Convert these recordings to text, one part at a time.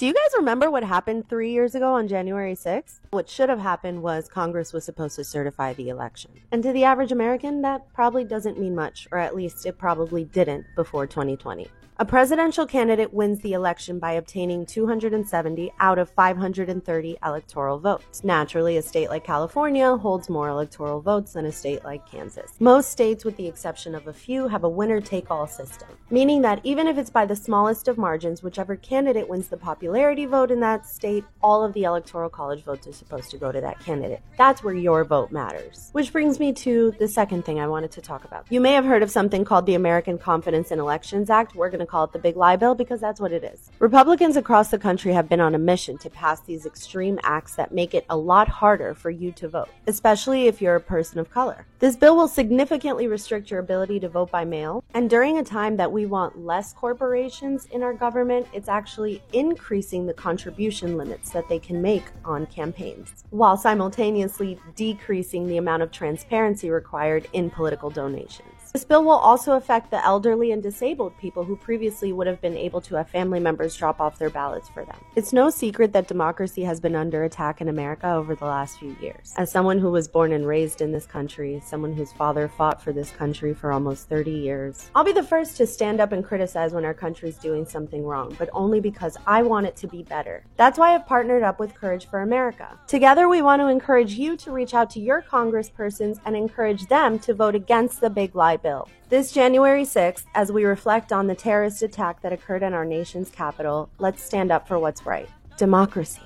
Do you guys remember what happened three years ago on January 6th? What should have happened was Congress was supposed to certify the election. And to the average American, that probably doesn't mean much, or at least it probably didn't before 2020. A presidential candidate wins the election by obtaining 270 out of 530 electoral votes. Naturally, a state like California holds more electoral votes than a state like Kansas. Most states, with the exception of a few, have a winner take all system, meaning that even if it's by the smallest of margins, whichever candidate wins the popularity vote in that state, all of the electoral college votes are supposed to go to that candidate. That's where your vote matters. Which brings me to the second thing I wanted to talk about. You may have heard of something called the American Confidence in Elections Act. We're going to call it the Big Lie Bill because that's what it is. Republicans across the country have been on a mission to pass these extreme acts that make it a lot harder for you to vote, especially if you're a person of color. This bill will significantly restrict your ability to vote by mail, and during a time that we want less corporations in our government, it's actually increasing the contribution limits that they can make on campaigns, while simultaneously decreasing the amount of transparency required in political donations. This bill will also affect the elderly and disabled people who previously would have been able to have family members drop off their ballots for them. It's no secret that democracy has been under attack in America over the last few years. As someone who was born and raised in this country, someone whose father fought for this country for almost 30 years, I'll be the first to stand up and criticize when our country's doing something wrong, but only because I want it to be better. That's why I've partnered up with Courage for America. Together, we want to encourage you to reach out to your congresspersons and encourage them to vote against the big lie bill. This January 6th, as we reflect on the terrorist attack that occurred in our nation's capital, let's stand up for what's right democracy.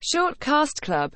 Short Shortcast Club